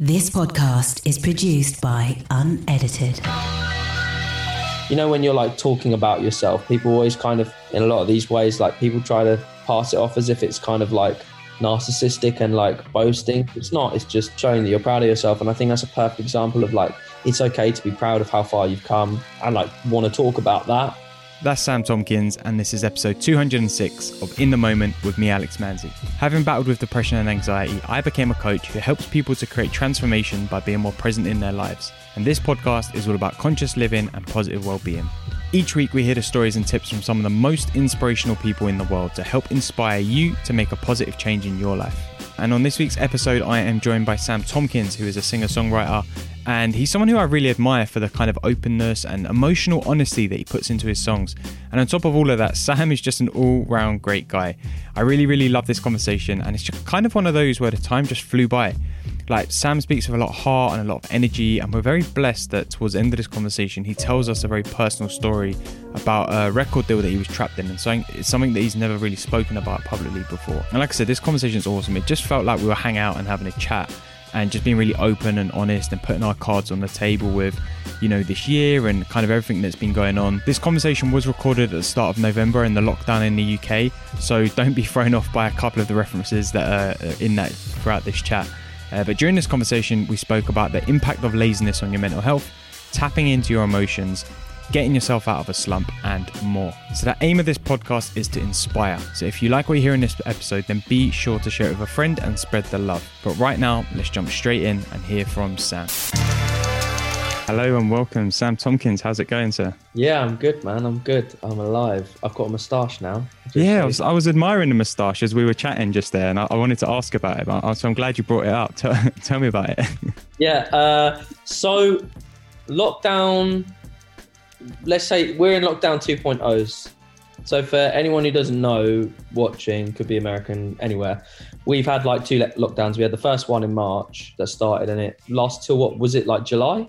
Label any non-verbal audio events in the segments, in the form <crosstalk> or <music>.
This podcast is produced by Unedited. You know, when you're like talking about yourself, people always kind of, in a lot of these ways, like people try to pass it off as if it's kind of like narcissistic and like boasting. It's not, it's just showing that you're proud of yourself. And I think that's a perfect example of like, it's okay to be proud of how far you've come and like want to talk about that. That's Sam Tompkins, and this is episode 206 of In the Moment with me, Alex Manzi. Having battled with depression and anxiety, I became a coach who helps people to create transformation by being more present in their lives. And this podcast is all about conscious living and positive well being. Each week, we hear the stories and tips from some of the most inspirational people in the world to help inspire you to make a positive change in your life. And on this week's episode, I am joined by Sam Tompkins, who is a singer songwriter and he's someone who I really admire for the kind of openness and emotional honesty that he puts into his songs. And on top of all of that, Sam is just an all round great guy. I really, really love this conversation, and it's just kind of one of those where the time just flew by. Like, Sam speaks with a lot of heart and a lot of energy, and we're very blessed that towards the end of this conversation, he tells us a very personal story about a record deal that he was trapped in, and so it's something that he's never really spoken about publicly before. And like I said, this conversation is awesome. It just felt like we were hanging out and having a chat and just being really open and honest and putting our cards on the table with, you know, this year and kind of everything that's been going on. This conversation was recorded at the start of November in the lockdown in the UK, so don't be <laughs> thrown off by a couple of the references that are uh, in that throughout this chat. Uh, but during this conversation, we spoke about the impact of laziness on your mental health, tapping into your emotions, getting yourself out of a slump, and more. So, the aim of this podcast is to inspire. So, if you like what you hear in this episode, then be sure to share it with a friend and spread the love. But right now, let's jump straight in and hear from Sam. Hello and welcome, Sam Tompkins. How's it going, sir? Yeah, I'm good, man. I'm good. I'm alive. I've got a moustache now. Yeah, I was, I was, admiring the moustache as we were chatting just there, and I, I wanted to ask about it. So I'm glad you brought it up. <laughs> Tell, tell me about it. <laughs> yeah. Uh, so lockdown let's say we're in lockdown 2.0s. So for anyone who doesn't know, watching could be American anywhere. We've had like two lockdowns. We had the first one in March that started, and it lasted till what was it like July?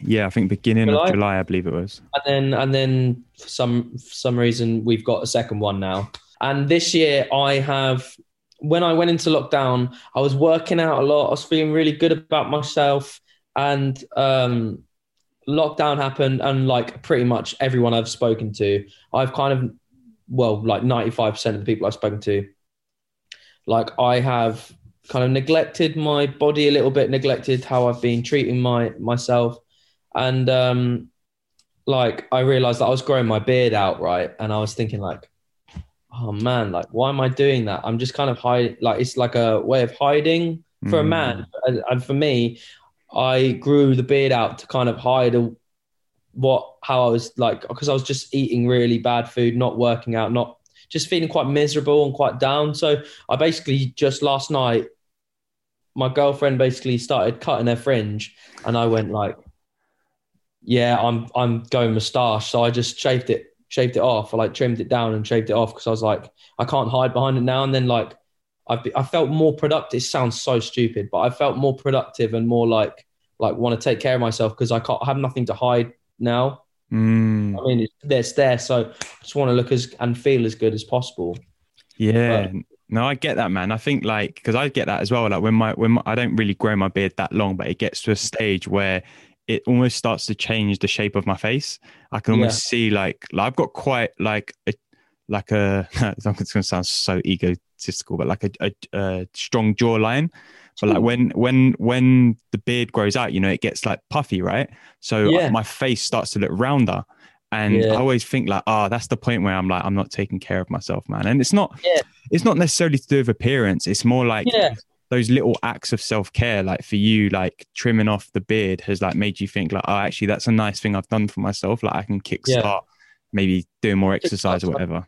Yeah, I think beginning July? of July, I believe it was. And then and then for some for some reason we've got a second one now. And this year I have when I went into lockdown, I was working out a lot. I was feeling really good about myself, and um, lockdown happened and like pretty much everyone I've spoken to, I've kind of well, like 95% of the people I've spoken to, like I have kind of neglected my body a little bit, neglected how I've been treating my myself. And um like I realized that I was growing my beard out, right? And I was thinking like, oh man, like why am I doing that? I'm just kind of hide like it's like a way of hiding for mm. a man. And, and for me, I grew the beard out to kind of hide a, what how I was like because I was just eating really bad food, not working out, not just feeling quite miserable and quite down. So I basically just last night, my girlfriend basically started cutting her fringe, and I went like, "Yeah, I'm I'm going moustache. So I just shaved it, shaved it off. I like trimmed it down and shaved it off because I was like, I can't hide behind it now. And then like I've I felt more productive. It sounds so stupid, but I felt more productive and more like like want to take care of myself because I can't I have nothing to hide now. Mm. I mean, it's, it's there, so I just want to look as and feel as good as possible. Yeah. But, no, I get that, man. I think like because I get that as well. Like when my when my, I don't really grow my beard that long, but it gets to a stage where it almost starts to change the shape of my face. I can almost yeah. see like, like I've got quite like a like a <laughs> it's going to sound so egotistical, but like a, a, a strong jawline. But like when when when the beard grows out, you know, it gets like puffy, right? So yeah. my face starts to look rounder. And yeah. I always think like, oh, that's the point where I'm like, I'm not taking care of myself, man. And it's not yeah. it's not necessarily to do with appearance. It's more like those little acts of self-care like for you like trimming off the beard has like made you think like oh actually that's a nice thing i've done for myself like i can kickstart maybe doing more exercise or whatever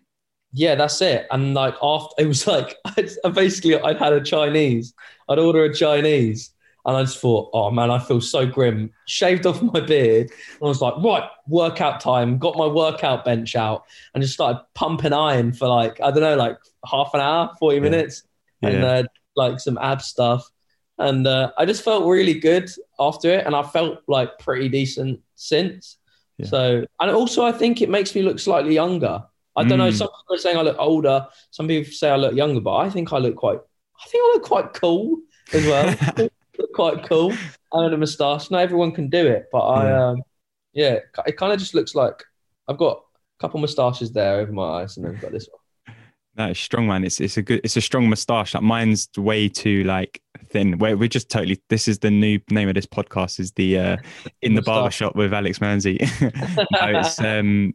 yeah, that's it. And like after it was like <laughs> I basically I'd had a Chinese. I'd order a Chinese, and I just thought, oh man, I feel so grim. Shaved off my beard. and I was like, right, workout time. Got my workout bench out and just started pumping iron for like I don't know, like half an hour, forty minutes, yeah. and uh, like some ab stuff. And uh, I just felt really good after it, and I felt like pretty decent since. Yeah. So, and also I think it makes me look slightly younger. I don't mm. know. Some people are saying I look older. Some people say I look younger, but I think I look quite. I think I look quite cool as well. <laughs> quite cool. I And a moustache. Not everyone can do it, but I, Yeah. um, yeah, it kind of just looks like I've got a couple moustaches there over my eyes, and then I've got this one. That is strong, man. It's it's a good it's a strong moustache. Like mine's way too like thin. We're, we're just totally. This is the new name of this podcast. Is the uh, <laughs> in the Moustache. barber shop with Alex Manzi. <laughs> no, it's <laughs> um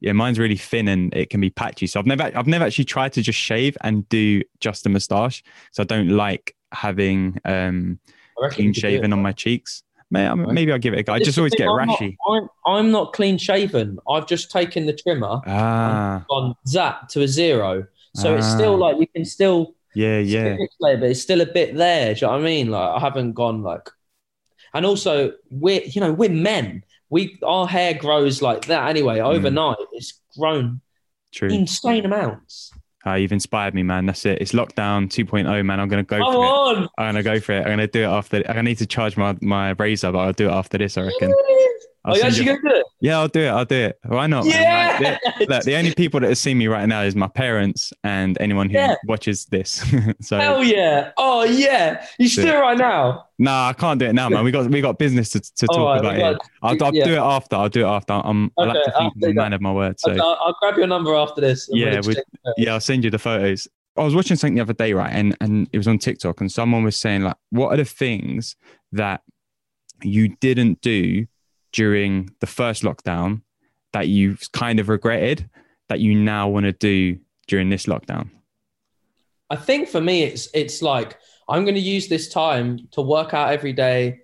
yeah, mine's really thin and it can be patchy. So I've never I've never actually tried to just shave and do just a moustache. So I don't like having um clean you could do it. shaven on my cheeks. Maybe I'll give it a go. I just always get I'm not- I'm, I'm not clean shaven. I've just taken the trimmer Ah, on zap to a zero, so it's still Ah. like you can still yeah, yeah. There, but it's still a bit there. Do you know what I mean? Like I haven't gone like, and also we're you know we're men. We our hair grows like that anyway. Mm. Overnight, it's grown True. insane amounts. Uh, you've inspired me, man. That's it. It's lockdown 2.0, man. I'm gonna go Come for it. on, I'm gonna go for it. I'm gonna do it after. I need to charge my my razor, but I'll do it after this. I reckon. I'll Are you send actually you- gonna do it? yeah, I'll do it. I'll do it. Why not? Yeah. Like, the, look, <laughs> the only people that have seen me right now is my parents and anyone who Yeah. watches this. <laughs> so Hell yeah! Oh yeah! You should do it right now. nah, I can't do it now, man. We got we got business to, to talk right, about got- I'll, I'll yeah. do it after. I'll do it after. I'm. I like to think man of my word. So. I'll, I'll grab your number after this. we'll Yeah, we- yeah, I'll send you the photos. I was watching something the other day, right, and and it was on TikTok, and someone was saying like, what are the things that you didn't do during the first lockdown that you kind of regretted that you now want to do during this lockdown? I think for me, it's it's like I'm going to use this time to work out every day,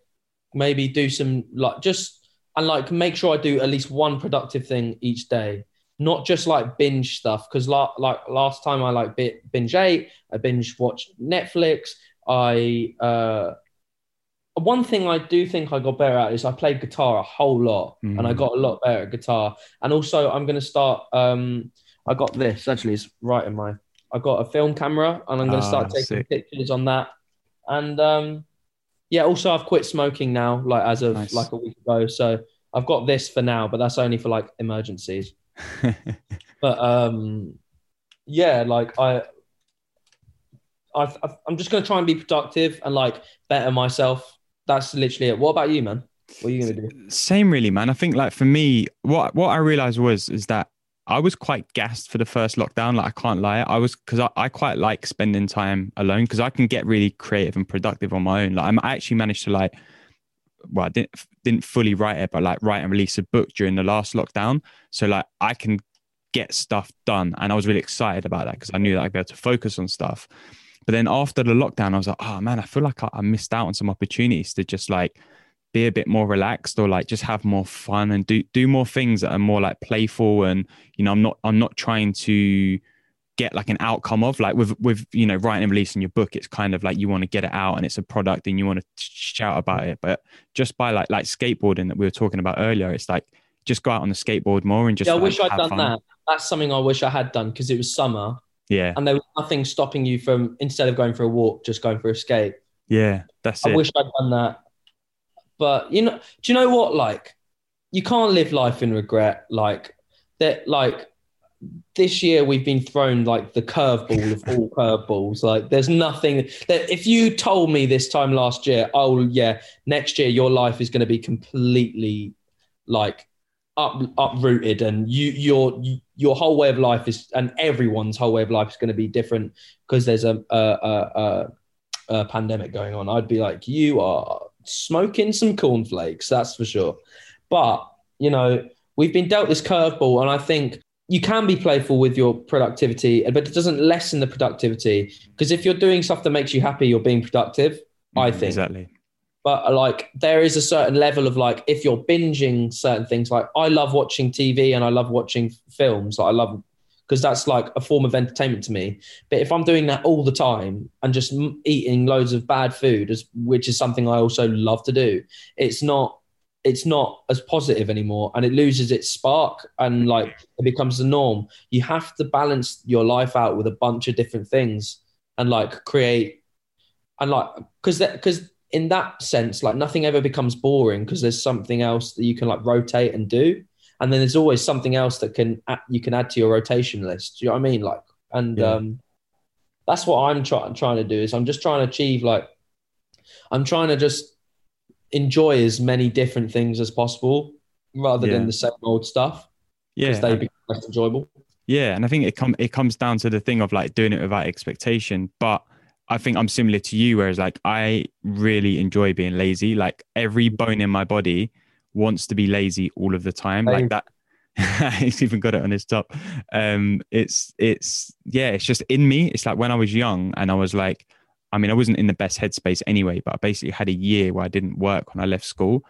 maybe do some like just and like make sure I do at least one productive thing each day, not just like binge stuff. Because la- like last time I like bit binge ate, I binge watched Netflix. I uh, one thing I do think I got better at is I played guitar a whole lot, and I Mm. got a lot better at guitar. And also, I'm going to start. Um, I got this actually. It's right in my. I got a film camera, and I'm going to Ah, start taking sick. pictures on that. And um, yeah, also I've quit smoking now, like as of Nice. like a week ago. So I've got this for now, but that's only for like emergencies. <laughs> But um, yeah, like I, I've, I've, I'm just going to try and be productive and like better myself. That's literally it. What about you, man? What are you to do? Same, really, man. I think like for me, what what I realized was is that I was quite gassed for the first lockdown. Like I can't lie, I was because I, I quite like spending time alone because I can get really creative and productive on my own. Like I'm, I actually managed to like, well, I didn't didn't fully write it, but like write and release a book during the last lockdown. So like I can get stuff done, and I was really excited about that because I knew that I'd be able to focus on stuff. But then after the lockdown, I was like, oh man, I feel like I, I missed out on some opportunities to just like be a bit more relaxed or like just have more fun and do do more things that are more like playful and you know I'm not I'm not trying to get like an outcome of like with with you know writing and releasing your book it's kind of like you want to get it out and it's a product and you want to shout about it but just by like like skateboarding that we were talking about earlier it's like just go out on the skateboard more and just yeah, I like, wish I'd done fun. that. That's something I wish I had done because it was summer yeah and there was nothing stopping you from instead of going for a walk, just going for a skate. yeah that's I it wish I'd done that. But you know, do you know what? Like, you can't live life in regret. Like that. Like this year, we've been thrown like the curveball of all <laughs> curveballs. Like, there's nothing that if you told me this time last year, oh yeah, next year your life is going to be completely like up uprooted, and you your your whole way of life is, and everyone's whole way of life is going to be different because there's a a, a, a a pandemic going on, I'd be like, you are smoking some cornflakes, that's for sure. But, you know, we've been dealt this curveball, and I think you can be playful with your productivity, but it doesn't lessen the productivity. Because if you're doing stuff that makes you happy, you're being productive, I mm-hmm, think. exactly But uh, like, there is a certain level of like, if you're binging certain things, like I love watching TV and I love watching films. Like, I love because that's like a form of entertainment to me. But if I'm doing that all the time and just eating loads of bad food, as, which is something I also love to do, it's not it's not as positive anymore, and it loses its spark, and like it becomes the norm. You have to balance your life out with a bunch of different things, and like create, and like because because in that sense, like nothing ever becomes boring because there's something else that you can like rotate and do and then there's always something else that can you can add to your rotation list. Do you know what I mean? Like, and Yeah. um, that's what I'm trying trying to do. Is I'm just trying to achieve like I'm trying to just enjoy as many different things as possible rather Yeah. than the same old stuff Yeah, they become less enjoyable. Yeah, and I think it come it comes down to the thing of like doing it without expectation. But I think I'm similar to you, whereas like I really enjoy being lazy. Like every bone in my body wants to be lazy all of the time. Like that. <laughs> He's even got it on his top. Um, it's it's yeah, it's just in me. It's like when I was young and I was like, I mean, I wasn't in the best headspace anyway, but I basically had a year where I didn't work when I left school,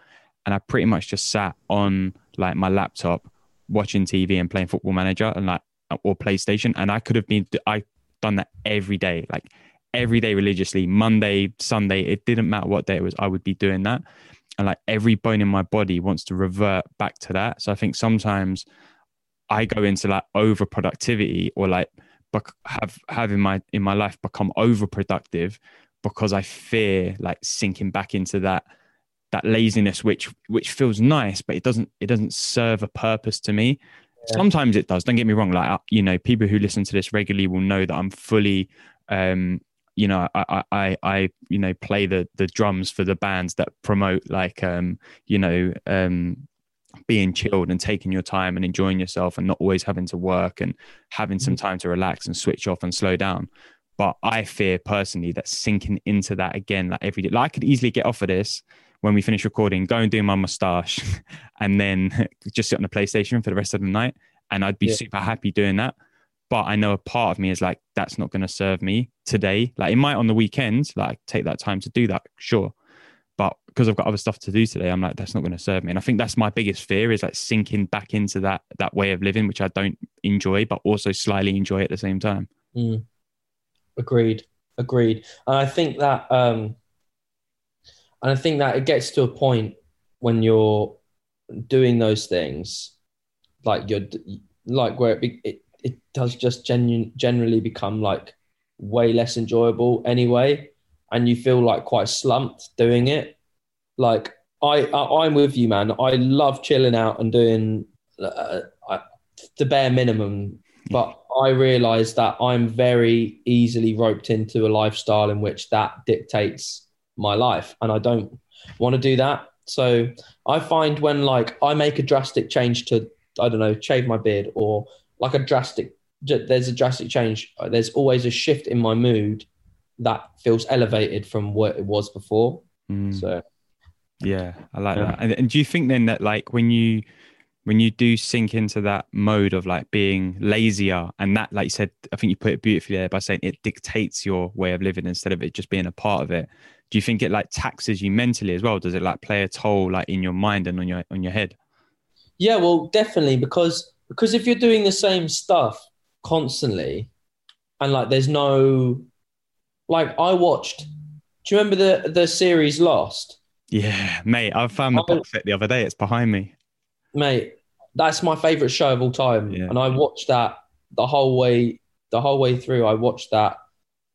and I pretty much just sat on like my laptop watching TV and playing Football Manager and like or PlayStation, and I could have been I done that every day, like every day religiously, Monday, Sunday. It didn't matter what day it was, I would be doing that, and like every bone in my body wants to revert back to that. So I think sometimes I go into like over productivity or like bec- have have in my in my life become overproductive because I fear like sinking back into that that laziness which which feels nice but it doesn't it doesn't serve a purpose to me Yeah. sometimes it does don't get me wrong like you know people who listen to this regularly will know that i'm fully um you know i i i, I you know play the the drums for the bands that promote like um you know um being chilled and taking your time and enjoying yourself and not always having to work and having some time to relax and switch off and slow down but i fear personally that sinking into that again like every day like i could easily get off of this when we finish recording, go and do my mustache, <laughs> and then <laughs> just sit on the PlayStation for the rest of the night. And I'd be Yeah. super happy doing that. But I know a part of me is like, that's not going to serve me today. Like, it might on the weekends, like, take that time to do that, sure. But because I've got other stuff to do today, I'm like, that's not going to serve me. And I think that's my biggest fear is like sinking back into that that way of living, which I don't enjoy, but also slightly enjoy at the same time. Mm. Agreed. Agreed. And I think that um and I think that it gets to a point when you're doing those things like you're like where it it, it does just genu- generally become like way less enjoyable anyway and you feel like quite slumped doing it like I, I I'm with you man I love chilling out and doing uh, I, the bare minimum but I realize that I'm very easily roped into a lifestyle in which that dictates my life, and I don't want to do that. So I find when like I make a drastic change to I don't know shave my beard or like a drastic there's a drastic change. There's always a shift in my mood that feels elevated from what it was before. Mm. So Yeah, I like Yeah. that. And, and do you think then that like when you when you do sink into that mode of like being lazier and that like you said, I think you put it beautifully there by saying it dictates your way of living instead of it just being a part of it. Do you think it like taxes you mentally as well? Does it like play a toll like in your mind and on your on your head? Yeah, well, definitely because because if you're doing the same stuff constantly, and like there's no, like I watched. Do you remember the the series Lost, Yeah, mate. I found the box set the other day. It's behind me. mate? That's my favorite show of all time, Yeah. and I watched that the whole way the whole way through. I watched that,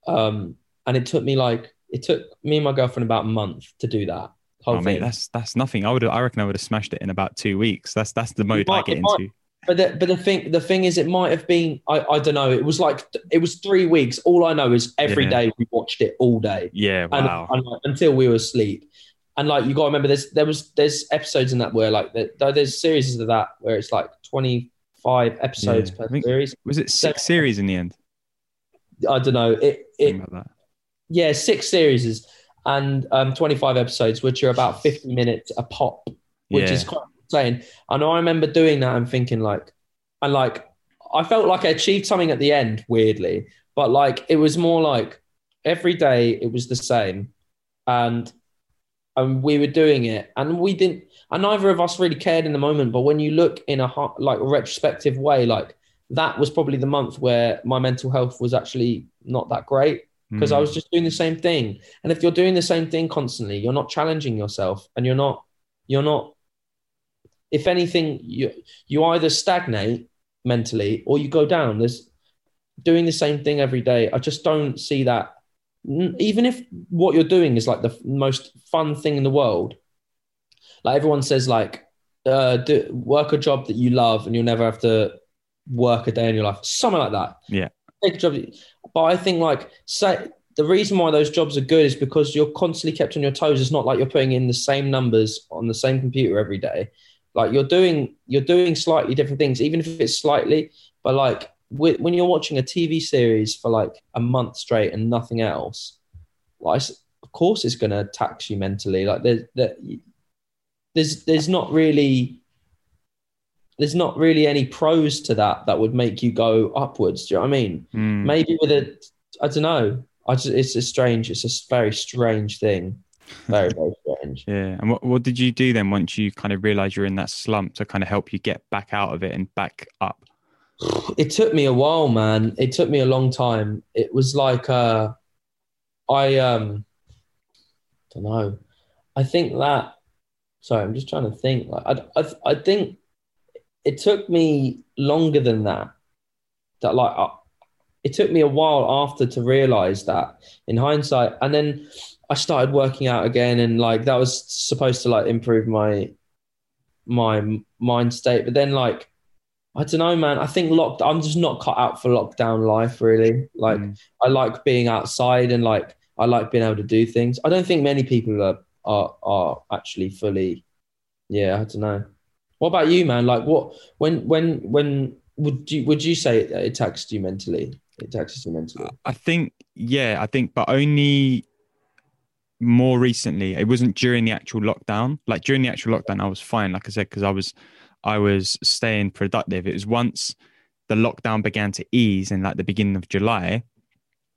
um, and it took me like it took me and my girlfriend about a month to do that whole Oh, mate, that's that's nothing. I would I reckon I would have smashed it in about two weeks. That's that's the mode I get it might- into. But the, but the thing the thing is, it might have been I, I don't know. It was like it was three weeks. All I know is every Yeah. day we watched it all day. Yeah, and, wow. and, like, until we were asleep. And like you got to remember, there's there was there's episodes in that where like there, there's series of that where it's like 25 episodes Yeah, per think- series. Was it So- six series in the end? I don't know. It it yeah six series and um 25 episodes, which are about 50 minutes a pop, which Yeah. is quite insane. And I remember doing that and thinking like, and like I felt like I achieved something at the end, weirdly, but like it was more like every day it was the same, and and we were doing it, and we didn't, and neither of us really cared in the moment. But when you look in a like retrospective way, like that was probably the month where my mental health was actually not that great because I Mm. was just doing the same thing. And if you're doing the same thing constantly, you're not challenging yourself, and you're not, you're not. If anything, you you either stagnate mentally or you go down. There's doing the same thing every day. I just don't see that. Even if what you're doing is like the most fun thing in the world, like everyone says, like uh, do, work a job that you love and you'll never have to work a day in your life, something like that. Yeah. take a job. But I think like say the reason why those jobs are good is because you're constantly kept on your toes. It's not like you're putting in the same numbers on the same computer every day. Like you're doing you're doing slightly different things, even if it's slightly. But like when you're watching a TV series for like a month straight and nothing else, like of course it's going to tax you mentally. Like there's there's there's not really there's not really any pros to that that would make you go upwards. Do you know what I mean? Mm. Maybe with a I don't know. I just it's a strange. It's a very strange thing. Very very strange. Yeah. And what what did you do then once you kind of realized you're in that slump to kind of help you get back out of it and back up? <sighs> It took me a while, man. It took me a long time. It was like uh, I um, don't know. I think that. Sorry, I'm just trying to think. Like I I, I think it took me longer than that. That like. I, it took me a while after to realize that in hindsight and then i started working out again and like that was supposed to like improve my my mind state. But then like i don't know man. I think locked i'm just not cut out for lockdown life really. Like mm. i like being outside and like i like being able to do things. I don't think many people are are, are actually fully yeah i don't know. What about you man? Like what when when when would you would you say it, it taxed you mentally? It taxes you mentally. I think, yeah, I think, but only more recently. It wasn't during the actual lockdown. Like during the actual lockdown, I was fine. Like I said, because I was, I was staying productive. It was once the lockdown began to ease in like the beginning of July.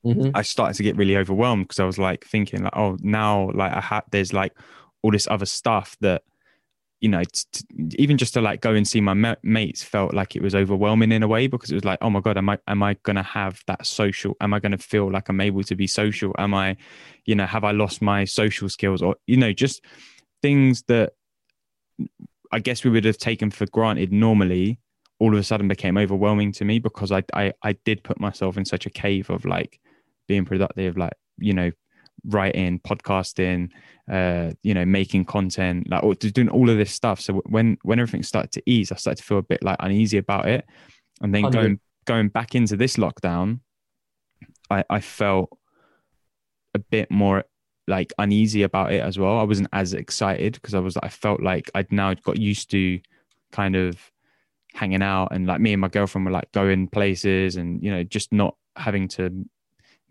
Mm-hmm. I started to get really overwhelmed because I was like thinking like, oh, now like I had there's like all this other stuff that you know, t- t- even just to like go and see my ma- mates felt like it was overwhelming in a way because it was like, oh my god, am I am I gonna have that social? Am I gonna feel like I'm able to be social? Am I, you know, have I lost my social skills or you know, just things that I guess we would have taken for granted normally. All of a sudden became overwhelming to me because I I I did put myself in such a cave of like being productive, like you know, writing, podcasting, uh, you know, making content, like or doing all of this stuff. So when when everything started to ease, I started to feel a bit like uneasy about it. And then going going back into this lockdown, I, I felt a bit more like uneasy about it as well. I wasn't as excited because I was I felt like I'd now got used to kind of hanging out and like me and my girlfriend were like going places and you know just not having to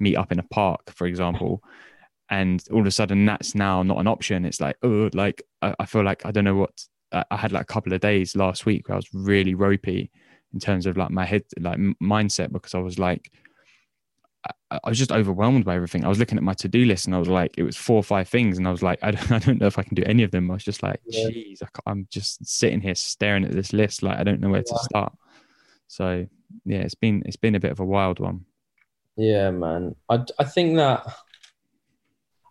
meet up in a park for example and all of a sudden that's now not an option. It's like oh like I, I, feel like i don't know what i had like a couple of days last week where i was really ropey in terms of like my head like mindset because i was like I, I was just overwhelmed by everything. I was looking at my to-do list and i was like it was four or five things and i was like i don't, <laughs> I don't know if i can do any of them. I was just like yeah. geez I, am just sitting here staring at this list. Like i don't know where yeah. to start. So yeah it's been it's been a bit of a wild one. Yeah man. I, I think that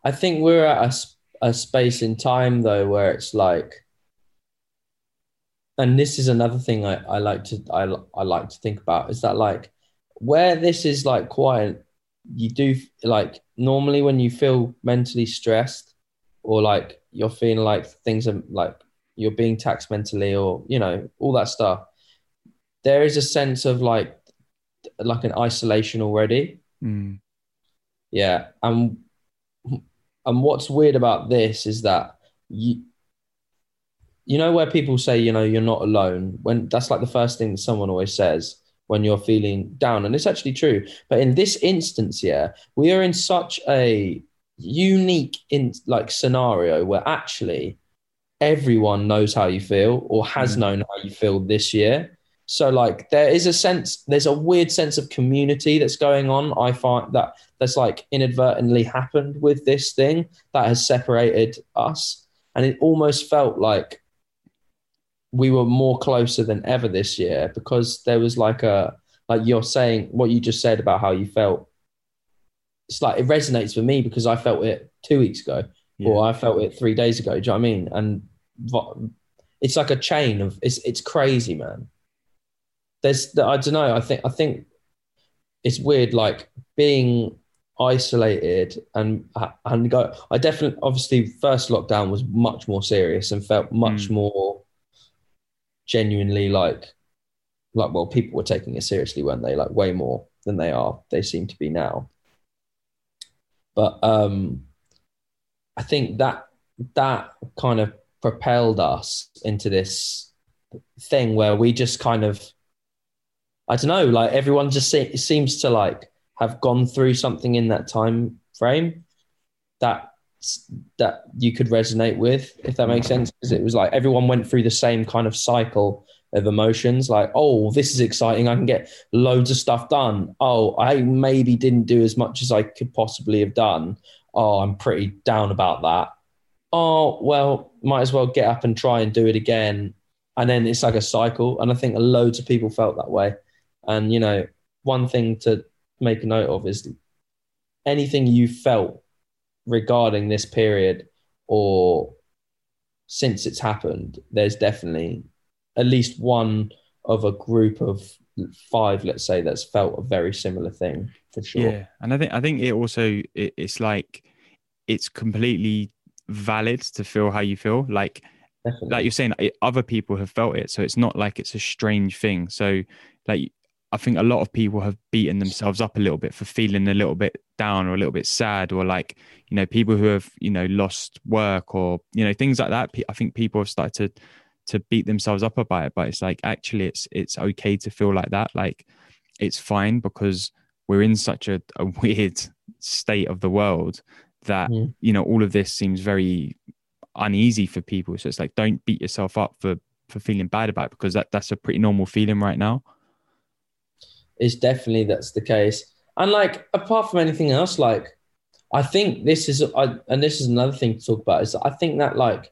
I think we're at a, a space in time though where it's like, and this is another thing I, I like to I, I like to think about is that like where this is like quiet, you do like normally when you feel mentally stressed or like you're feeling like things are like you're being taxed mentally or you know all that stuff there is a sense of like like an isolation already mm. yeah and and what's weird about this is that you you know where people say you know you're not alone? When that's like the first thing that someone always says when you're feeling down. And it's actually true. But in this instance yeah we are in such a unique in like scenario where actually everyone knows how you feel or has mm. known how you feel this year so like there is a sense there's a weird sense of community that's going on i find that that's like inadvertently happened with this thing that has separated us. And it almost felt like we were more closer than ever this year because there was like a, like you're saying, what you just said about how you felt. It's like it resonates with me because I felt it two weeks ago yeah. or I felt it three days ago. Do you know what I mean? And it's like a chain of, it's, it's crazy, man. There's, I don't know. I think, I think it's weird, like being isolated and and go i definitely obviously first lockdown was much more serious and felt much mm. more genuinely like like well people were taking it seriously weren't they like way more than they are they seem to be now But um, I think that that kind of propelled us into this thing where we just kind of I don't know, like everyone just se- seems to like have gone through something in that time frame that that you could resonate with, if that makes sense. Because it was like everyone went through the same kind of cycle of emotions, like, oh, this is exciting. I can get loads of stuff done. Oh, I maybe didn't do as much as I could possibly have done. Oh, I'm pretty down about that. Oh, well, might as well get up and try and do it again. And then it's like a cycle. And I think loads of people felt that way. And, you know, one thing to make a note of is anything you felt regarding this period or since it's happened, there's definitely at least one of a group of five, let's say, that's felt a very similar thing for sure. Yeah, and I think I think it also it, it's like it's completely valid to feel how you feel. Like Definitely. like you're saying, it, other people have felt it, so it's not like it's a strange thing. So like I think a lot of people have beaten themselves up a little bit for feeling a little bit down or a little bit sad or like you know people who have you know lost work or you know things like that. I think people have started to to beat themselves up about it, but it's like actually it's it's okay to feel like that. Like it's fine because we're in such a, a <laughs> weird state of the world that Mm. you know all of this seems very uneasy for people. So it's like don't beat yourself up for for feeling bad about it because that that's a pretty normal feeling right now. It's definitely that's the case. And like apart from anything else, like I think this is I, and this is another thing to talk about is I think that like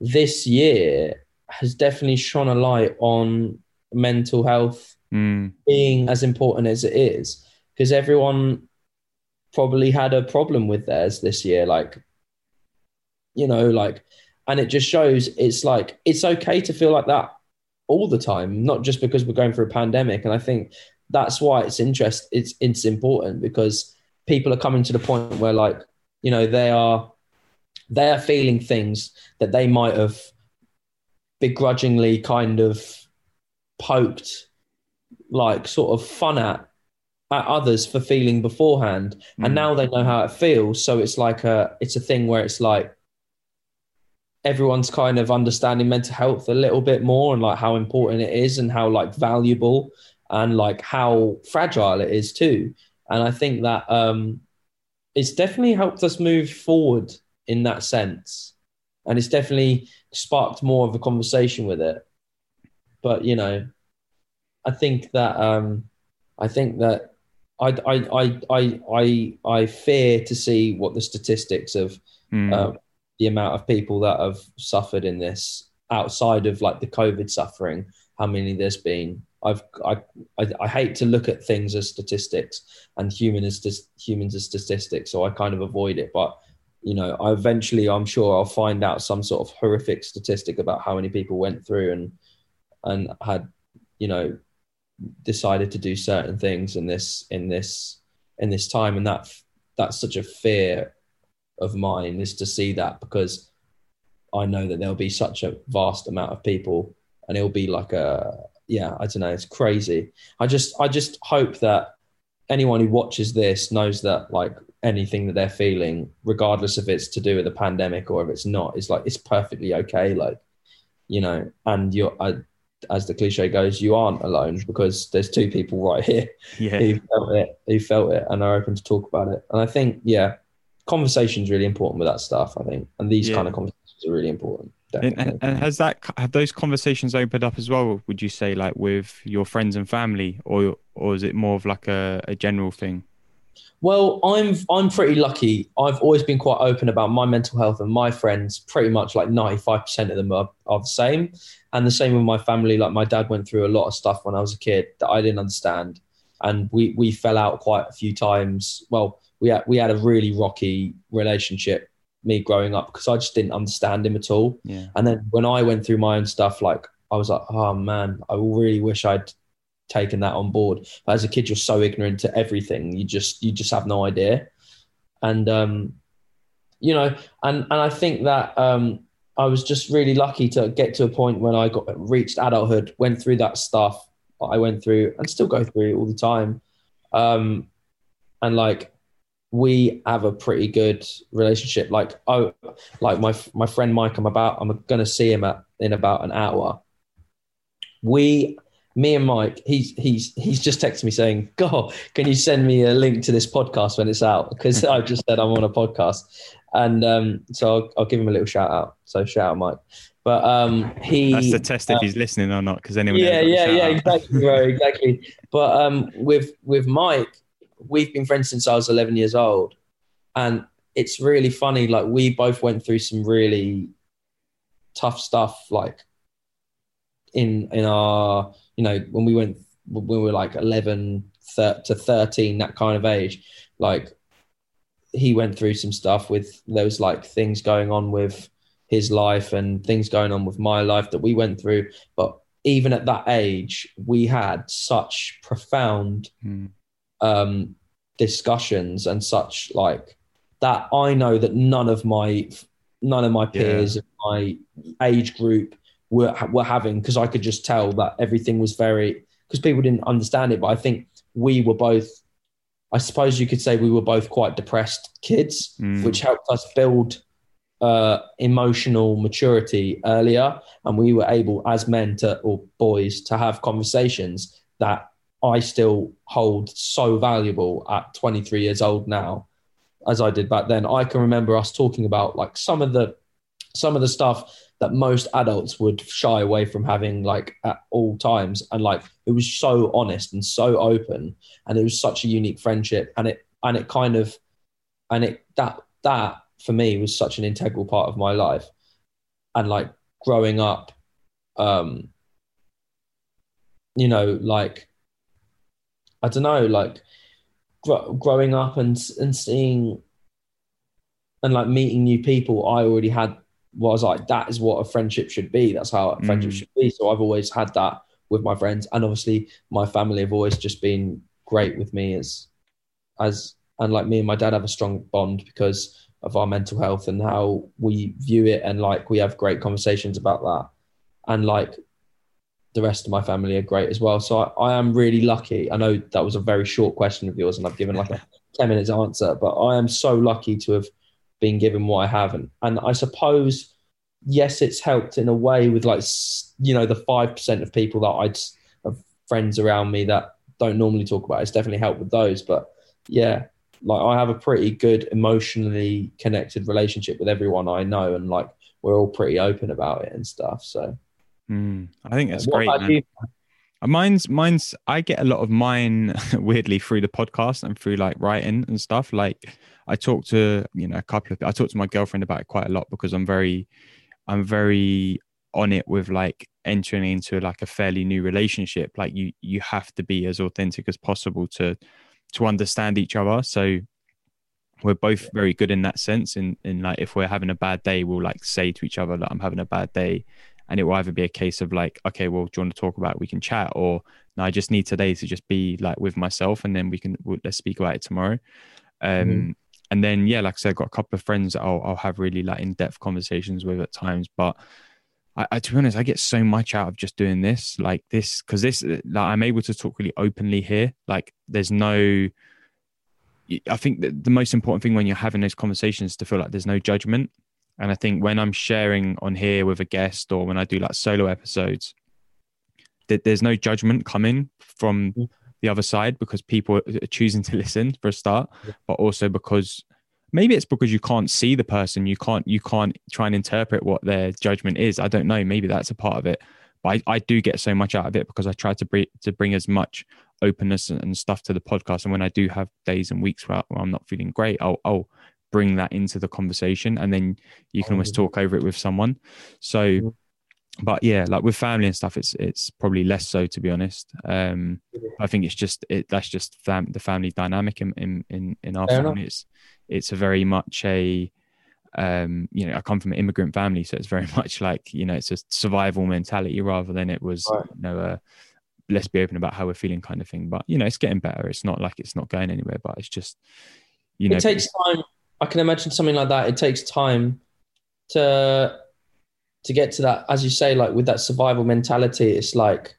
this year has definitely shone a light on mental health Mm, being as important as it is because everyone probably had a problem with theirs this year like you know like and it just shows it's like it's okay to feel like that all the time not just because we're going through a pandemic and i think that's why it's interest it's it's important because people are coming to the point where like you know they are they are feeling things that they might have begrudgingly kind of poked like sort of fun at at others for feeling beforehand and Mm. now they know how it feels so it's like a it's a thing where it's like everyone's kind of understanding mental health a little bit more and like how important it is and how like valuable and like how fragile it is too. And i think that um it's definitely helped us move forward in that sense. And it's definitely sparked more of a conversation with it. But you know i think that um i think that i i i i i, I fear to see what the statistics of mm, uh, the amount of people that have suffered in this outside of like the COVID suffering, how many there's been. I've I, I, I hate to look at things as statistics and human as humans as statistics, so I kind of avoid it. But you know, I eventually I'm sure I'll find out some sort of horrific statistic about how many people went through and and had you know decided to do certain things in this in this in this time, and that that's such a fear of mine is to see that because I know that there'll be such a vast amount of people and it'll be like a yeah, I don't know, it's crazy. I just I just hope that anyone who watches this knows that like anything that they're feeling, regardless if it's to do with the pandemic or if it's not, is like it's perfectly okay. Like, you know, and you're I, as the cliche goes, you aren't alone because there's two people right here <laughs> yeah, who felt it, who felt it, and are open to talk about it. And I think, yeah, conversation's really important with that stuff. I think, and these Yeah. kind of conversations are really important. And, and, has that have those conversations opened up as well? Would you say like with your friends and family, or or is it more of like a, a general thing? Well, I'm I'm pretty lucky. I've always been quite open about my mental health, and my friends, pretty much like 95% of them are, are the same. And the same with my family. Like my dad went through a lot of stuff when I was a kid that I didn't understand, and we we fell out quite a few times. Well, we had we had a really rocky relationship, me growing up, because I just didn't understand him at all. Yeah, And then when I went through my own stuff, like I was like, oh man, I really wish I'd taken that on board. But as a kid, you're so ignorant to everything. You just you just have no idea. And um, you know, and and I think that um I was just really lucky to get to a point when I got reached adulthood, went through that stuff I went through and still go through it all the time. Um and like we have a pretty good relationship. Like oh, like my my friend Mike, I'm about I'm gonna see him at, in about an hour. We, me and Mike, he's he's he's just texted me saying, "God, can you send me a link to this podcast when it's out?" Because I just said I'm on a podcast, and um, so I'll, I'll, give him a little shout out. So shout out, Mike. But um, he that's the test uh, if he's listening or not. Because anyone, yeah, yeah, yeah, out. exactly, bro, exactly. But um, with with Mike, we've been friends since I was 11 years old, and it's really funny. Like we both went through some really tough stuff, like in in our you know when we went when we were like 11 to 13 that kind of age like he went through some stuff with those like things going on with his life and things going on with my life that we went through but even at that age we had such profound mm. Um, discussions and such like that i know that none of my none of my peers yeah. my age group were were having because i could just tell that everything was very because people didn't understand it but i think we were both I suppose you could say we were both quite depressed kids, mm. which helped us build uh, emotional maturity earlier. And we were able, as men to, or boys, to have conversations that I still hold so valuable at 23 years old now, as I did back then. I can remember us talking about like some of the some of the stuff that most adults would shy away from having like at all times. And like it was so honest and so open and it was such a unique friendship. And it and it kind of and it that that for me was such an integral part of my life. And like growing up um you know like i don't know like gr- growing up and and seeing and like meeting new people i already had was like that is what a friendship should be. That's how a friendship mm. should be. So I've always had that with my friends, and obviously my family have always just been great with me as as and like me and my dad have a strong bond because of our mental health and how we view it, and like we have great conversations about that, and like the rest of my family are great as well. So I, I am really lucky. I know that was a very short question of yours, and I've given like a <laughs> ten minutes answer, but I am so lucky to have been given what I haven't. And I suppose, yes, it's helped in a way with like, you know, the 5% of people that I'd have friends around me that don't normally talk about it. It's definitely helped with those. But yeah, like I have a pretty good emotionally connected relationship with everyone I know. And like, we're all pretty open about it and stuff. So mm, I think that's great. Uh, mine's mine's I get a lot of mine <laughs> weirdly through the podcast and through like writing and stuff. Like I talk to you know a couple of I talk to my girlfriend about it quite a lot because I'm very I'm very on it with like entering into like a fairly new relationship. Like you you have to be as authentic as possible to to understand each other. So we're both very good in that sense. In in like if we're having a bad day, we'll like say to each other that I'm having a bad day. And it will either be a case of like, okay, well, do you want to talk about it? We can chat, or no, I just need today to just be like with myself, and then we can we'll, let's speak about it tomorrow. Um, mm-hmm and then yeah, like I said, I've got a couple of friends that I'll, I'll have really like in depth conversations with at times. But I, I, to be honest, I get so much out of just doing this, like this, because this, like, I'm able to talk really openly here. Like there's no, I think that the most important thing when you're having those conversations is to feel like there's no judgment. And I think when I'm sharing on here with a guest or when I do like solo episodes, that there's no judgment coming from the other side because people are choosing to <laughs> listen for a start, but also because maybe it's because you can't see the person, you can't you can't try and interpret what their judgment is. I don't know. Maybe that's a part of it, but I, I do get so much out of it because I try to bring to bring as much openness and stuff to the podcast. And when I do have days and weeks where, I'm not feeling great, I'll, I'll bring that into the conversation, and then you can always talk over it with someone. So but yeah, like with family and stuff, it's it's probably less so to be honest. Um, I think it's just it, that's just fam- the family dynamic in in in, in our Fair family. Enough. It's it's a very much a um, you know I come from an immigrant family, so it's very <laughs> much like you know it's a survival mentality rather than it was right. you know a let's be open about how we're feeling kind of thing. But you know it's getting better. It's not like it's not going anywhere, but it's just you know it takes time. I can imagine something like that. It takes time to to get to that, as you say, like with that survival mentality, it's like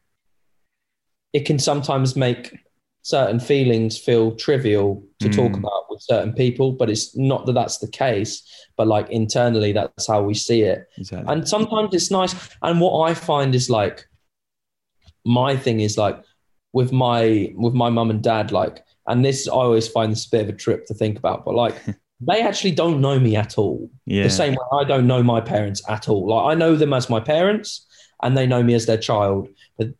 it can sometimes make certain feelings feel trivial to talk Mm. about with certain people, but it's not that that's the case. But like internally, that's how we see it. Exactly. And sometimes it's nice. And what I find is like, my thing is like with my with my mum and dad, like, and this I always find this a bit of a trip to think about, but like. <laughs> They actually don't know me at all. yeah. The same way I don't know my parents at all. Like I know them as my parents and they know me as their child. But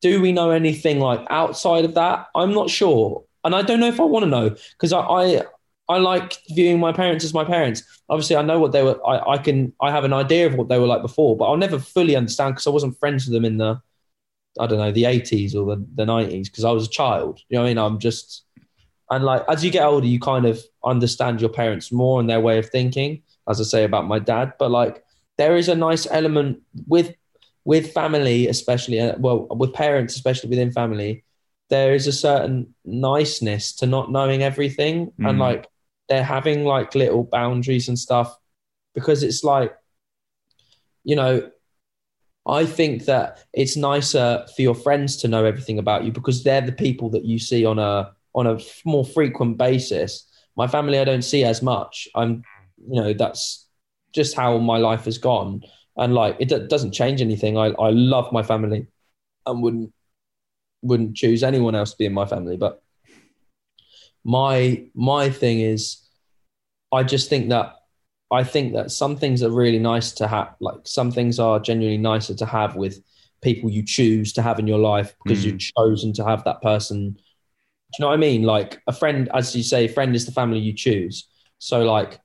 do we know anything like outside of that? I'm not sure. And I don't know if I want to know because I, I I like viewing my parents as my parents. Obviously, I know what they were. I, I can. I have an idea of what they were like before, but I'll never fully understand because I wasn't friends with them in the, I don't know, the eighties or the the nineties because I was a child. You know what I mean? I'm just, and like as you get older, you kind of understand your parents more and their way of thinking. As I say about my dad, but like there is a nice element with with family, especially uh, well with parents, especially within family. There is a certain niceness to not knowing everything and Mm. like they're having like little boundaries and stuff because it's like you know i think that it's nicer for your friends to know everything about you because they're the people that you see on a on a more frequent basis my family i don't see as much. I'm you know that's just how my life has gone. And like it do- doesn't change anything. I i love my family and wouldn't wouldn't choose anyone else to be in my family. But my my thing is i just think that i think that some things are really nice to have like some things are genuinely nicer to have with people you choose to have in your life because Mm. you've chosen to have that person you know what i mean? Like a friend as you say friend is the family you choose. So like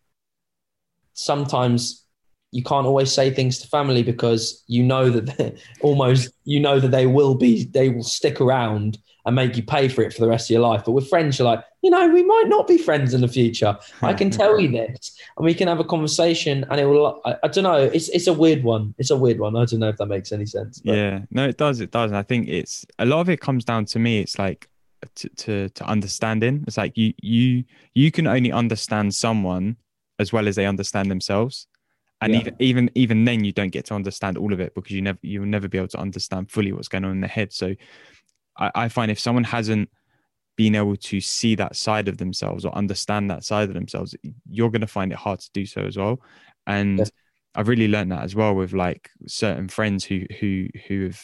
sometimes you can't always say things to family because you know that they- <laughs> almost you know that they will be they will stick around and make you pay for it for the rest of your life. But with friends you're like you know we might not be friends in the future. I can hmm. tell you this and we can have a conversation and it will i, I don't know it's it's a weird one. It's a weird one. I don't know if that makes any sense but Yeah, no, it does. It does. And I think it's a lot of it comes down to me. It's like to, to to understanding. It's like you you you can only understand someone as well as they understand themselves, and Yeah. even even even then you don't get to understand all of it because you never you'll never be able to understand fully what's going on in their head. So I, I find if someone hasn't been able to see that side of themselves or understand that side of themselves, you're going to find it hard to do so as well. And Yeah. I've really learned that as well with like certain friends who who who have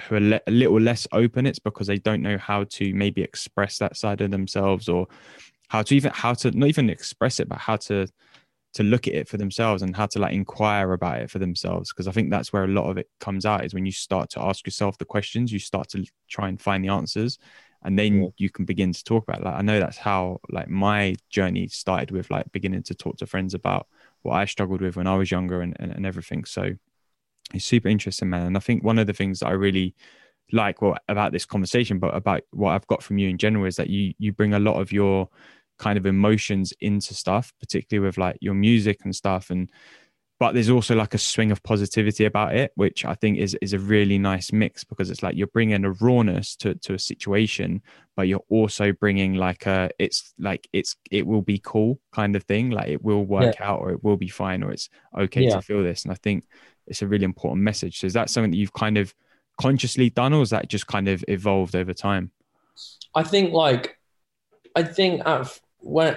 who are le- a little less open. It's because they don't know how to maybe express that side of themselves or how to even how to not even express it, but how to to look at it for themselves and how to like inquire about it for themselves. Because I think that's where a lot of it comes out is when you start to ask yourself the questions, you start to try and find the answers, and then Yeah. you can begin to talk about. It. Like I know that's how like my journey started with like beginning to talk to friends about what I struggled with when I was younger and, and, and everything. So it's super interesting, man. And I think one of the things that I really like well about this conversation, but about what I've got from you in general is that you you bring a lot of your kind of emotions into stuff, particularly with like your music and stuff. And but there's also like a swing of positivity about it, which I think is is a really nice mix because it's like you're bringing a rawness to to a situation, but you're also bringing like a it's like it's it will be cool kind of thing, like it will work out or it will be fine or it's okay Yeah. to feel this. And I think it's a really important message. So is that something that you've kind of consciously done, or is that just kind of evolved over time? I think like I think at when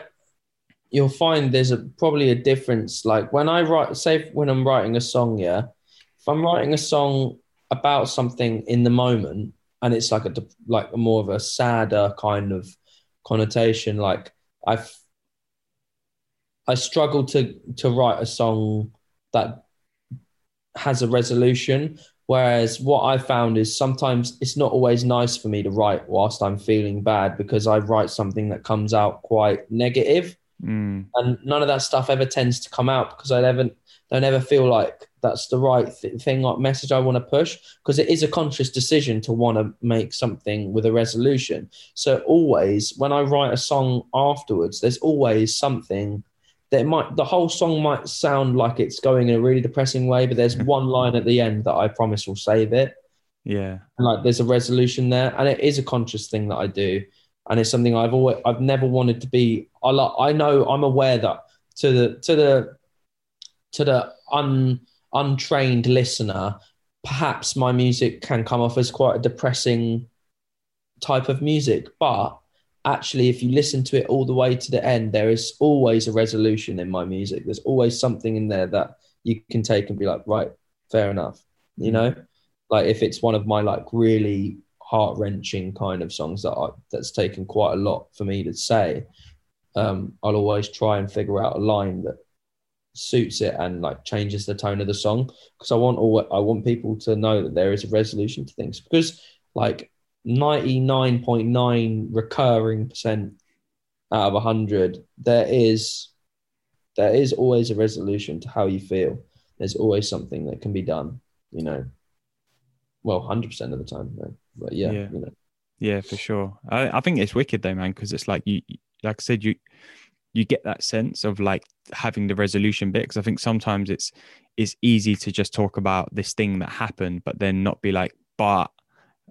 you'll find there's a probably a difference. Like when I write, say when I'm writing a song, yeah, if I'm writing a song about something in the moment and it's like a like more of a sadder kind of connotation, like I've I struggle to to write a song that has a resolution Whereas what I found is sometimes it's not always nice for me to write whilst I'm feeling bad because I write something that comes out quite negative, Mm, and none of that stuff ever tends to come out because I never don't ever feel like that's the right th- thing, like message I want to push because it is a conscious decision to want to make something with a resolution. So always when I write a song afterwards, there's always something that might the whole song might sound like it's going in a really depressing way, but there's <laughs> one line at the end that I promise will save it. yeah. And like there's a resolution there, and it is a conscious thing that I do, and it's something I've always I've never wanted to be. I like I know I'm aware that to the to the to the un untrained listener, perhaps my music can come off as quite a depressing type of music, but actually, if you listen to it all the way to the end, there is always a resolution in my music. There's always something in there that you can take and be like, right, fair enough. You know, like if it's one of my like really heart wrenching kind of songs that I, that's taken quite a lot for me to say, um, I'll always try and figure out a line that suits it and like changes the tone of the song because I want all I want people to know that there is a resolution to things because like 99.9 recurring percent out of 100 there is there is always a resolution to how you feel there's always something that can be done you know well 100% of the time though. but yeah, Yeah. you know Yeah, for sure. I, I think it's wicked though, man, because it's like you, like I said, you you get that sense of like having the resolution bit. Because I think sometimes it's it's easy to just talk about this thing that happened, but then not be like, but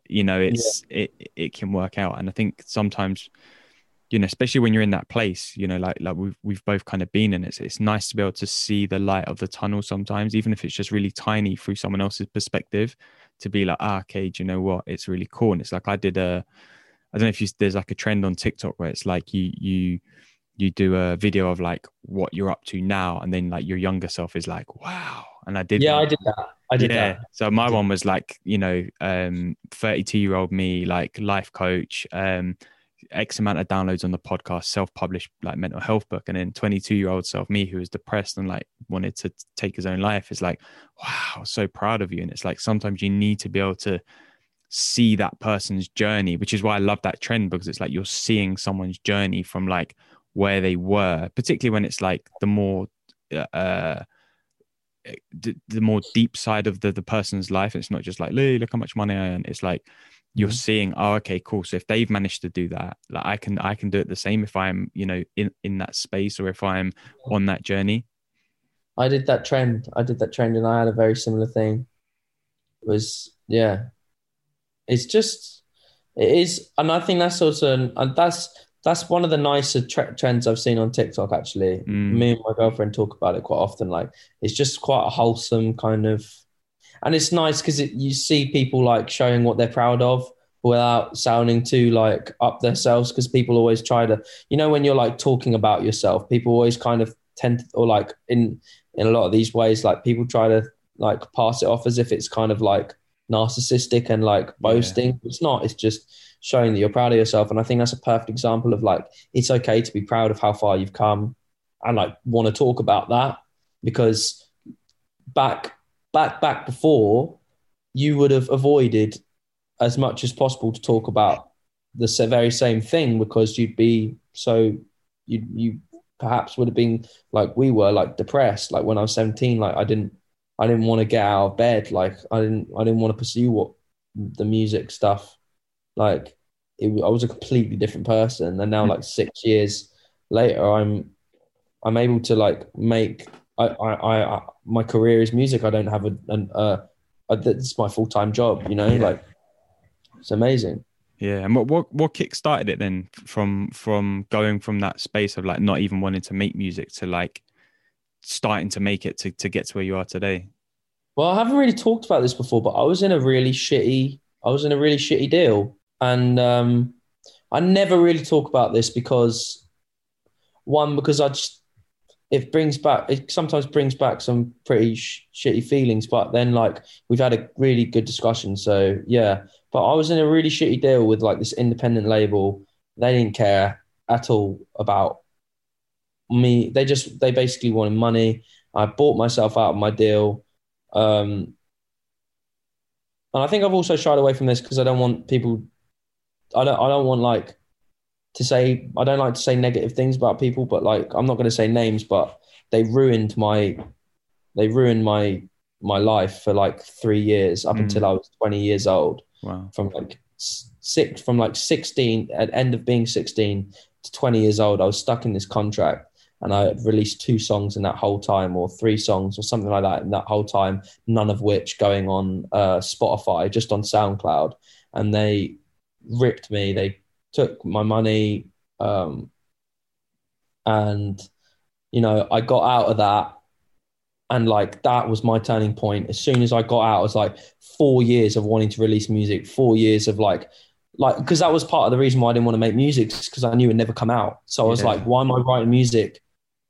you know, it's it it can work out. And I think sometimes, you know, especially when you're in that place, you know, like like we've we've both kind of been in it. It's, it's nice to be able to see the light of the tunnel sometimes, even if it's just really tiny through someone else's perspective. To be like, ah, okay, do you know what? It's really cool. And it's like I did a I don't know if you, there's like a trend on TikTok where it's like you you you do a video of like what you're up to now, and then like your younger self is like, wow. And I did. yeah one. I did that I did yeah. that So my one was like you know, um, 32 year old me, like life coach, um, X amount of downloads on the podcast, self published like mental health book, and then 22 year old self me who was depressed and like wanted to take his own life is like, wow, so proud of you. And it's like sometimes you need to be able to see that person's journey, which is why I love that trend because it's like you're seeing someone's journey from like where they were, particularly when it's like the more uh the, the more deep side of the the person's life. It's not just like, "Lee, look how much money I earn. It's like you're seeing, oh, okay, cool. So if they've managed to do that, like I can I can do it the same if I'm, you know, in in that space or if I'm on that journey. I did that trend. I did that trend, and I had a very similar thing. It was yeah, it's just it is, and I think that's also and that's that's one of the nicer tre- trends I've seen on TikTok. Actually, Mm. me and my girlfriend talk about it quite often. Like it's just quite a wholesome kind of, and it's nice because it, you see people like showing what they're proud of without sounding too like up themselves. Because people always try to, you know, when you're like talking about yourself, people always kind of tend to, or like in in a lot of these ways, like people try to like pass it off as if it's kind of like narcissistic and like boasting. It's not. It's just showing that you're proud of yourself. And I think that's a perfect example of like it's okay to be proud of how far you've come and like want to talk about that because back back back before you would have avoided as much as possible to talk about the very same thing because you'd be so you you perhaps would have been like we were like depressed like when I was 17 like I didn't I didn't want to get out of bed like I didn't I didn't want to pursue what the music stuff like it, I was a completely different person. And now like 6 years later I'm I'm able to like make I I, I, my career is music. I don't have a an uh that's my full-time job you know Yeah. like it's amazing. Yeah, and what what what kick started it then from from going from that space of like not even wanting to make music to like starting to make it to to get to where you are today. Well, I haven't really talked about this before, but I was in a really shitty, I was in a really shitty deal, and um, I never really talk about this because one, because I just it brings back, it sometimes brings back some pretty sh- shitty feelings, but then like we've had a really good discussion, so yeah. But I was in a really shitty deal with like this independent label. They didn't care at all about me. They just they basically wanted money. I bought myself out of my deal. Um, and I think I've also shied away from this because I don't want people. I don't. I don't want like to say. I don't like to say negative things about people, but like I'm not going to say names. But they ruined my. They ruined my my life for like three years up Mm. until I was 20 years old. Wow. From like six, from like 16 at end of being 16 to 20 years old, I was stuck in this contract and I had released two songs in that whole time, or three songs, or something like that in that whole time. None of which going on uh, Spotify, just on SoundCloud, and they ripped me. They took my money, um, and you know I got out of that, and like that was my turning point. As soon as I got out, it was like four years of wanting to release music, four years of like like because that was part of the reason why I didn't want to make music because I knew it'd never come out. So I was Yeah. like, why am I writing music?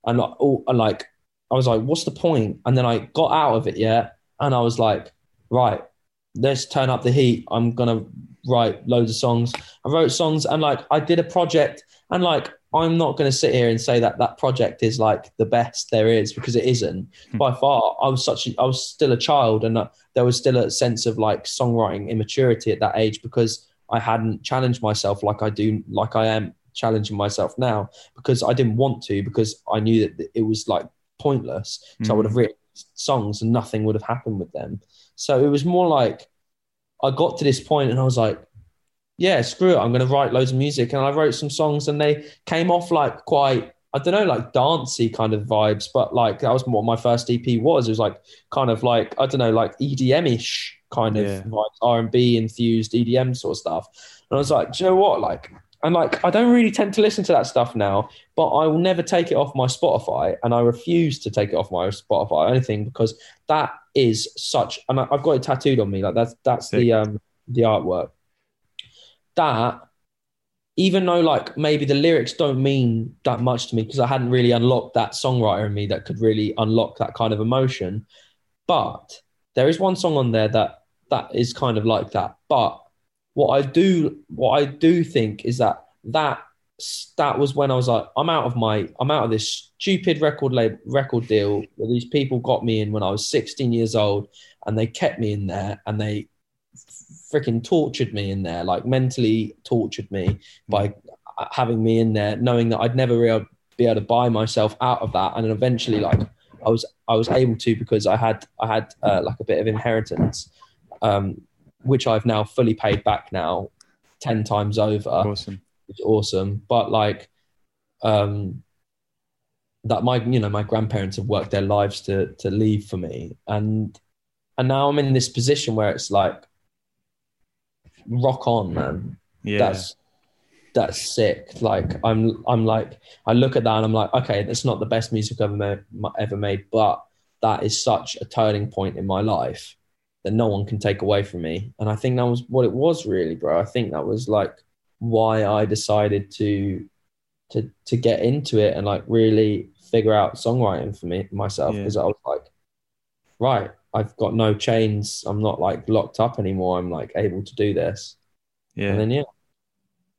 And like, oh, and like I was like, what's the point? And then I got out of it, yeah, and I was like, right, let's turn up the heat. I'm gonna write loads of songs. I wrote songs and like I did a project and like I'm not going to sit here and say that that project is like the best there is because it isn't Hmm. by far. I was such a, I was still a child and uh, there was still a sense of like songwriting immaturity at that age because I hadn't challenged myself like I do like I am challenging myself now because I didn't want to because I knew that it was like pointless. So I would have mm. written songs and nothing would have happened with them. So it was more like I got to this point and I was like, yeah, screw it. I'm going to write loads of music. And I wrote some songs and they came off like quite, I don't know, like dancey kind of vibes. But like that was what my first EP was. It was like kind of like, I don't know, like EDM ish kind of Yeah. vibes, R&B infused EDM sort of stuff. And I was like, do you know what? Like, and like, I don't really tend to listen to that stuff now, but I will never take it off my Spotify. And I refuse to take it off my Spotify or anything because that is such, and I- I've got it tattooed on me. Like that's, that's Sick. the, um, the artwork that even though like maybe the lyrics don't mean that much to me because I hadn't really unlocked that songwriter in me that could really unlock that kind of emotion. But there is one song on there that that is kind of like that. But what I do what I do think is that that that was when I was like, I'm out of my I'm out of this stupid record label record deal that these people got me in when I was 16 years old and they kept me in there and they freaking tortured me in there, like mentally tortured me by having me in there, knowing that I'd never really be able to buy myself out of that. And then eventually, like I was, I was able to because I had, I had uh, like a bit of inheritance, um, which I've now fully paid back now, ten times over. Awesome. It's awesome, but like, um, that my, you know, my grandparents have worked their lives to to leave for me, and and now I'm in this position where it's like, rock on, man Yeah. that's that's sick. Like I'm I'm like I look at that and I'm like, okay, that's not the best music I've ever made, ever made, but that is such a turning point in my life that no one can take away from me. And I think that was what it was really, bro. I think that was like why I decided to to to get into it and like really figure out songwriting for me myself Yeah. because I was like, right, I've got no chains. I'm not like locked up anymore. I'm like able to do this. yeah. And then yeah.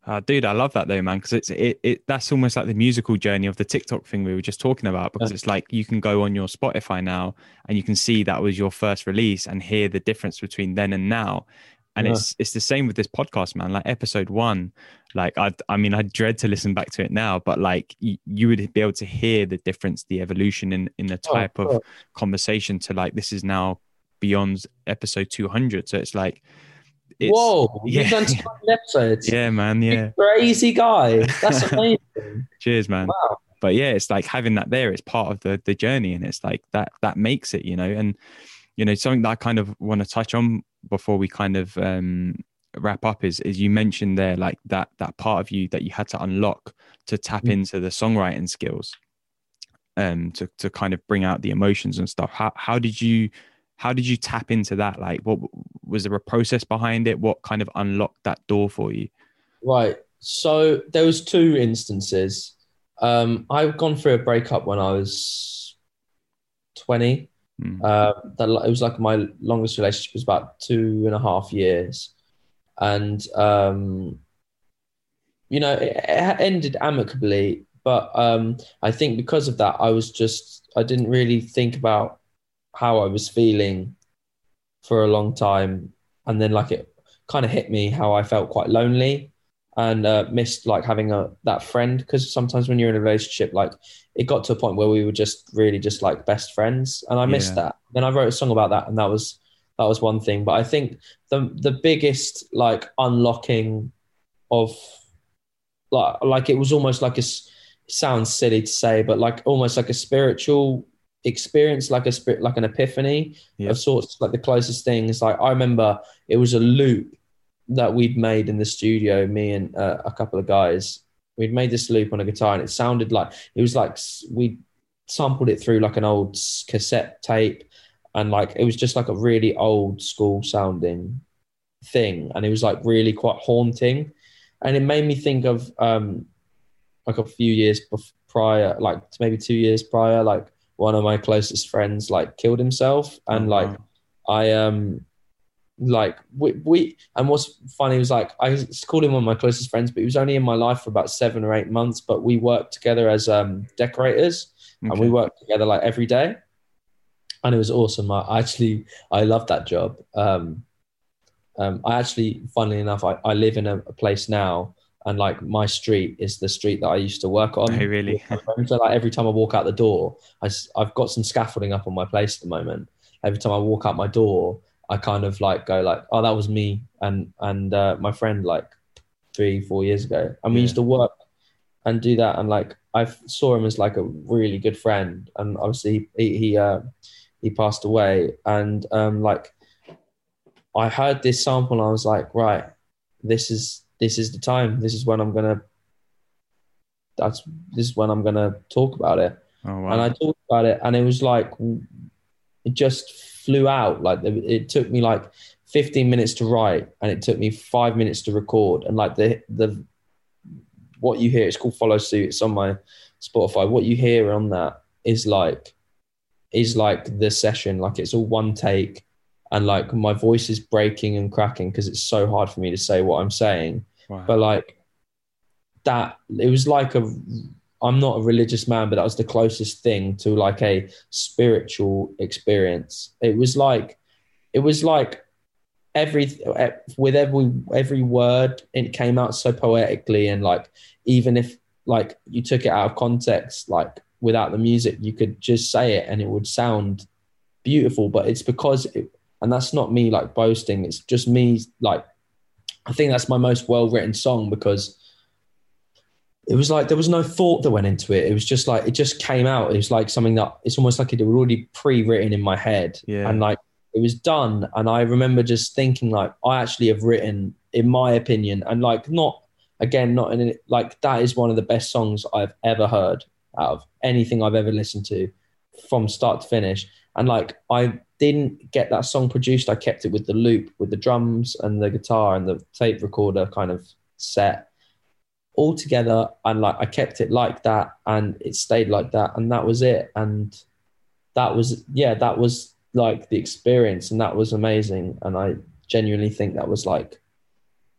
Uh, dude, I love that though, man, because it's it, it that's almost like the musical journey of the TikTok thing we were just talking about. Because it's like you can go on your Spotify now and you can see that was your first release and hear the difference between then and now. And Yeah. it's it's the same with this podcast, man. Like episode one, like I I mean I dread to listen back to it now, but like you, you would be able to hear the difference, the evolution in in the Oh, type of sure. conversation to like this is now beyond episode two hundred. So it's like it's, Whoa, yeah. <laughs> you've done 200 episodes. yeah, man, yeah. You crazy guy. That's <laughs> amazing. Cheers, man. wow. But yeah, it's like having that there. It's part of the the journey, and it's like that that makes it, you know. And you know, something that I kind of want to touch on before we kind of um, wrap up is is you mentioned there like that that part of you that you had to unlock to tap Mm. into the songwriting skills, um, to to kind of bring out the emotions and stuff. How how did you how did you tap into that? Like, what was there a process behind it? What kind of unlocked that door for you? Right. So there was two instances. Um, I've gone through a breakup when I was 20. Mm. Uh, that it was like my longest relationship was about two and a half years, and um, you know it, it ended amicably. But um, I think because of that, I was just I didn't really think about how I was feeling for a long time, and then like it kind of hit me how I felt quite lonely and uh, missed like having a that friend. Because sometimes when you're in a relationship like it got to a point where we were just really just like best friends. And i missed Yeah. that. Then i wrote a song about that and that was that was one thing. But i think the the biggest like unlocking of like like it was almost like a sounds silly to say but like almost like a spiritual experience like a spirit like an epiphany Yeah. of sorts like the closest things like i remember it was a loop that we'd made in the studio, me and uh, a couple of guys. We'd made this loop on a guitar, and it sounded like it was like we sampled it through like an old cassette tape, and like it was just like a really old school sounding thing, and it was like really quite haunting, and it made me think of um, like a few years bef- prior, like maybe two years prior, like one of my closest friends like killed himself, and Oh, like. I um like we, we and what's funny was like I called him one of my closest friends, but he was only in my life for about seven or eight months. But we worked together as um decorators, and we worked together like every day, and it was awesome. I I actually I loved that job. Um, um, I actually, funnily enough, I, I live in a, a place now, and like my street is the street that I used to work on. Oh, really? <laughs> So like every time I walk out the door, I, have got some scaffolding up on my place at the moment. Every time I walk out my door, I kind of like go like, oh, that was me and and uh, my friend like three four years ago, and we Yeah. used to work and do that. And like I saw him as like a really good friend, and obviously he he uh, he passed away, and um, like I heard this sample, and I was like, right, this is this is the time. This is when I'm gonna. That's this is when I'm gonna talk about it Oh wow. and I talked about it, and it was like it just flew out. Like it took me like 15 minutes to write, and it took me five minutes to record. And like the the what you hear, it's called Follow Suit. It's on my Spotify. What you hear on that is like is like the session. Like it's all one take, and like my voice is breaking and cracking because it's so hard for me to say what I'm saying. Wow. but like that it was like a i'm not a religious man but that was the closest thing to like a spiritual experience. It was like it was like every with every every word it came out so poetically and like even if like you took it out of context like without the music you could just say it and it would sound beautiful. But it's because it, and that's not me like boasting it's just me like I think that's my most well written song because it was like there was no thought that went into it. It was just like it just came out. It was like something that it's almost like it was already pre written in my head. Yeah. And like it was done. And I remember just thinking like I actually have written, in my opinion, and like not again, not in it like that is one of the best songs I've ever heard out of anything I've ever listened to from start to finish. And like I didn't get that song produced. I kept it with the loop, with the drums and the guitar and the tape recorder kind of set all together. And like I kept it like that and it stayed like that. And that was it. And that was, yeah, that was like the experience and that was amazing. And I genuinely think that was like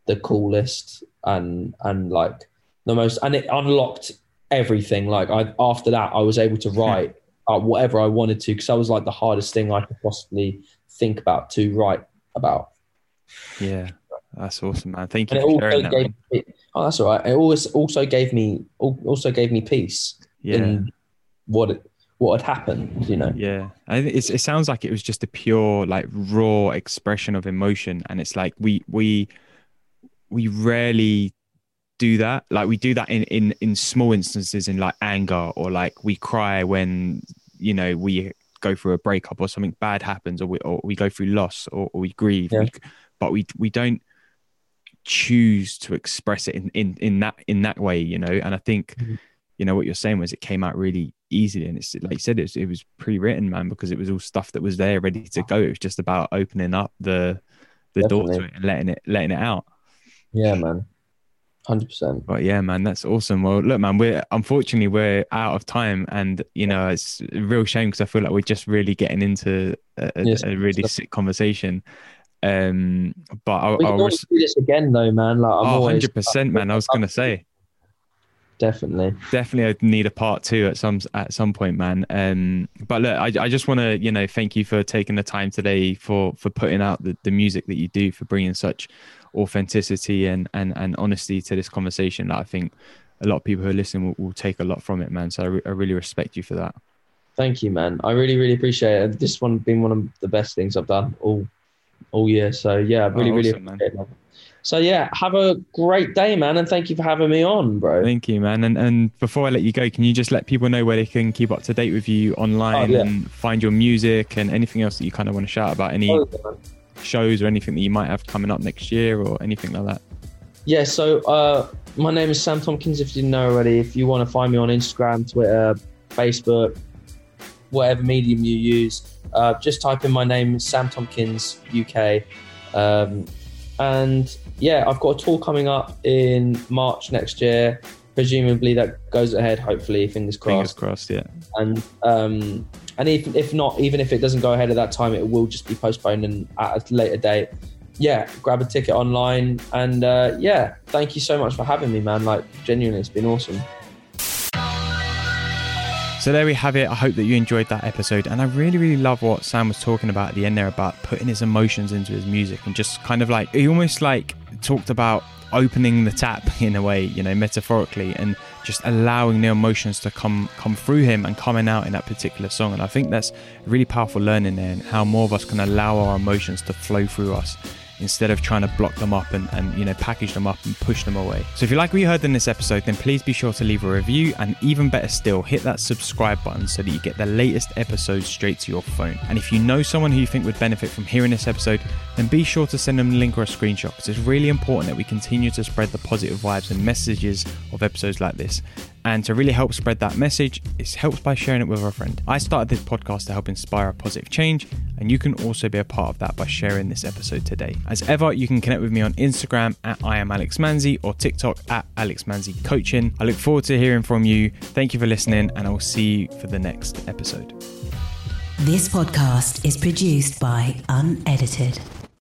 the coolest and, and like the most, and it unlocked everything. Like I, after that, I was able to write whatever I wanted to because that was like the hardest thing I could possibly think about to write about. yeah. That's awesome, man. Thank And you it for sharing that. gave man. oh, that's all right. It always also gave me also gave me peace Yeah. in what it, what had happened. You know, Yeah, I think it sounds like it was just a pure, like raw expression of emotion, and it's like we we we rarely do that. Like we do that in in in small instances, in like anger, or like we cry when you know we go through a breakup or something bad happens, or we or we go through loss, or, or we grieve. Yeah. We, but we we don't choose to express it in in in that in that way, you know. And I think Mhm. you know what you're saying was it came out really easily and it's like you said it was, it was pre-written man because it was all stuff that was there ready to go it was just about opening up the the door to it and letting it letting it out yeah, man, hundred percent. but yeah man that's awesome well look man we're unfortunately we're out of time and you know it's a real shame because i feel like we're just really getting into a, Yes, a really stuff. sick conversation um but i'll, We can I'll res- do this again, though, man. Like I'm oh, 100% man i was gonna say definitely. definitely I'd need a part two at some at some point man um but look i, I just want to you know thank you for taking the time today for for putting out the, the music that you do for bringing such authenticity and and and honesty to this conversation that i think a lot of people who are listening will, will take a lot from it man so I, re- I really respect you for that Thank you, man. I really, really appreciate it. This one been one of the best things I've done all all year. So yeah, I really, Oh, really awesome, man. appreciate it. So yeah, have a great day, man, and thank you for having me on, bro. thank you man and and before i let you go can you just let people know where they can keep up to date with you oh, online Oh, yeah. and find your music and anything else that you kind of want to shout about any Oh, yeah, man. Shows or anything that you might have coming up next year or anything like that Yeah, so uh, my name is Sam Tompkins. If you didn't know already, if you want to find me on Instagram, Twitter, Facebook, whatever medium you use, uh, just type in my name, Sam Tompkins UK. Um, and yeah, I've got a tour coming up in March next year. Presumably that goes ahead. Hopefully, fingers crossed. Fingers crossed, yeah. And um, and if if not, even if it doesn't go ahead at that time, it will just be postponed and at a later date. Yeah, grab a ticket online, and uh, yeah, thank you so much for having me, man. Like genuinely, it's been awesome. So there we have it. I hope that you enjoyed that episode. And I really, really love what Sam was talking about at the end there about putting his emotions into his music and just kind of like, he almost like talked about opening the tap <laughs> in a way, you know, metaphorically, and just allowing the emotions to come come through him and coming out in that particular song. And I think that's really powerful learning there and how more of us can allow our emotions to flow through us instead of trying to block them up and, and you know package them up and push them away. So if you like what you heard in this episode, then please be sure to leave a review and even better still, hit that subscribe button so that you get the latest episodes straight to your phone. And if you know someone who you think would benefit from hearing this episode, then be sure to send them a link or a screenshot because it's really important that we continue to spread the positive vibes and messages of episodes like this. And to really help spread that message, it helps by sharing it with a friend. I started this podcast to help inspire a positive change, and you can also be a part of that by sharing this episode today. As ever, you can connect with me on Instagram at I am Alex Manzi or TikTok at Alex Manzi Coaching. I look forward to hearing from you. Thank you for listening, and I will see you for the next episode. This podcast is produced by Unedited.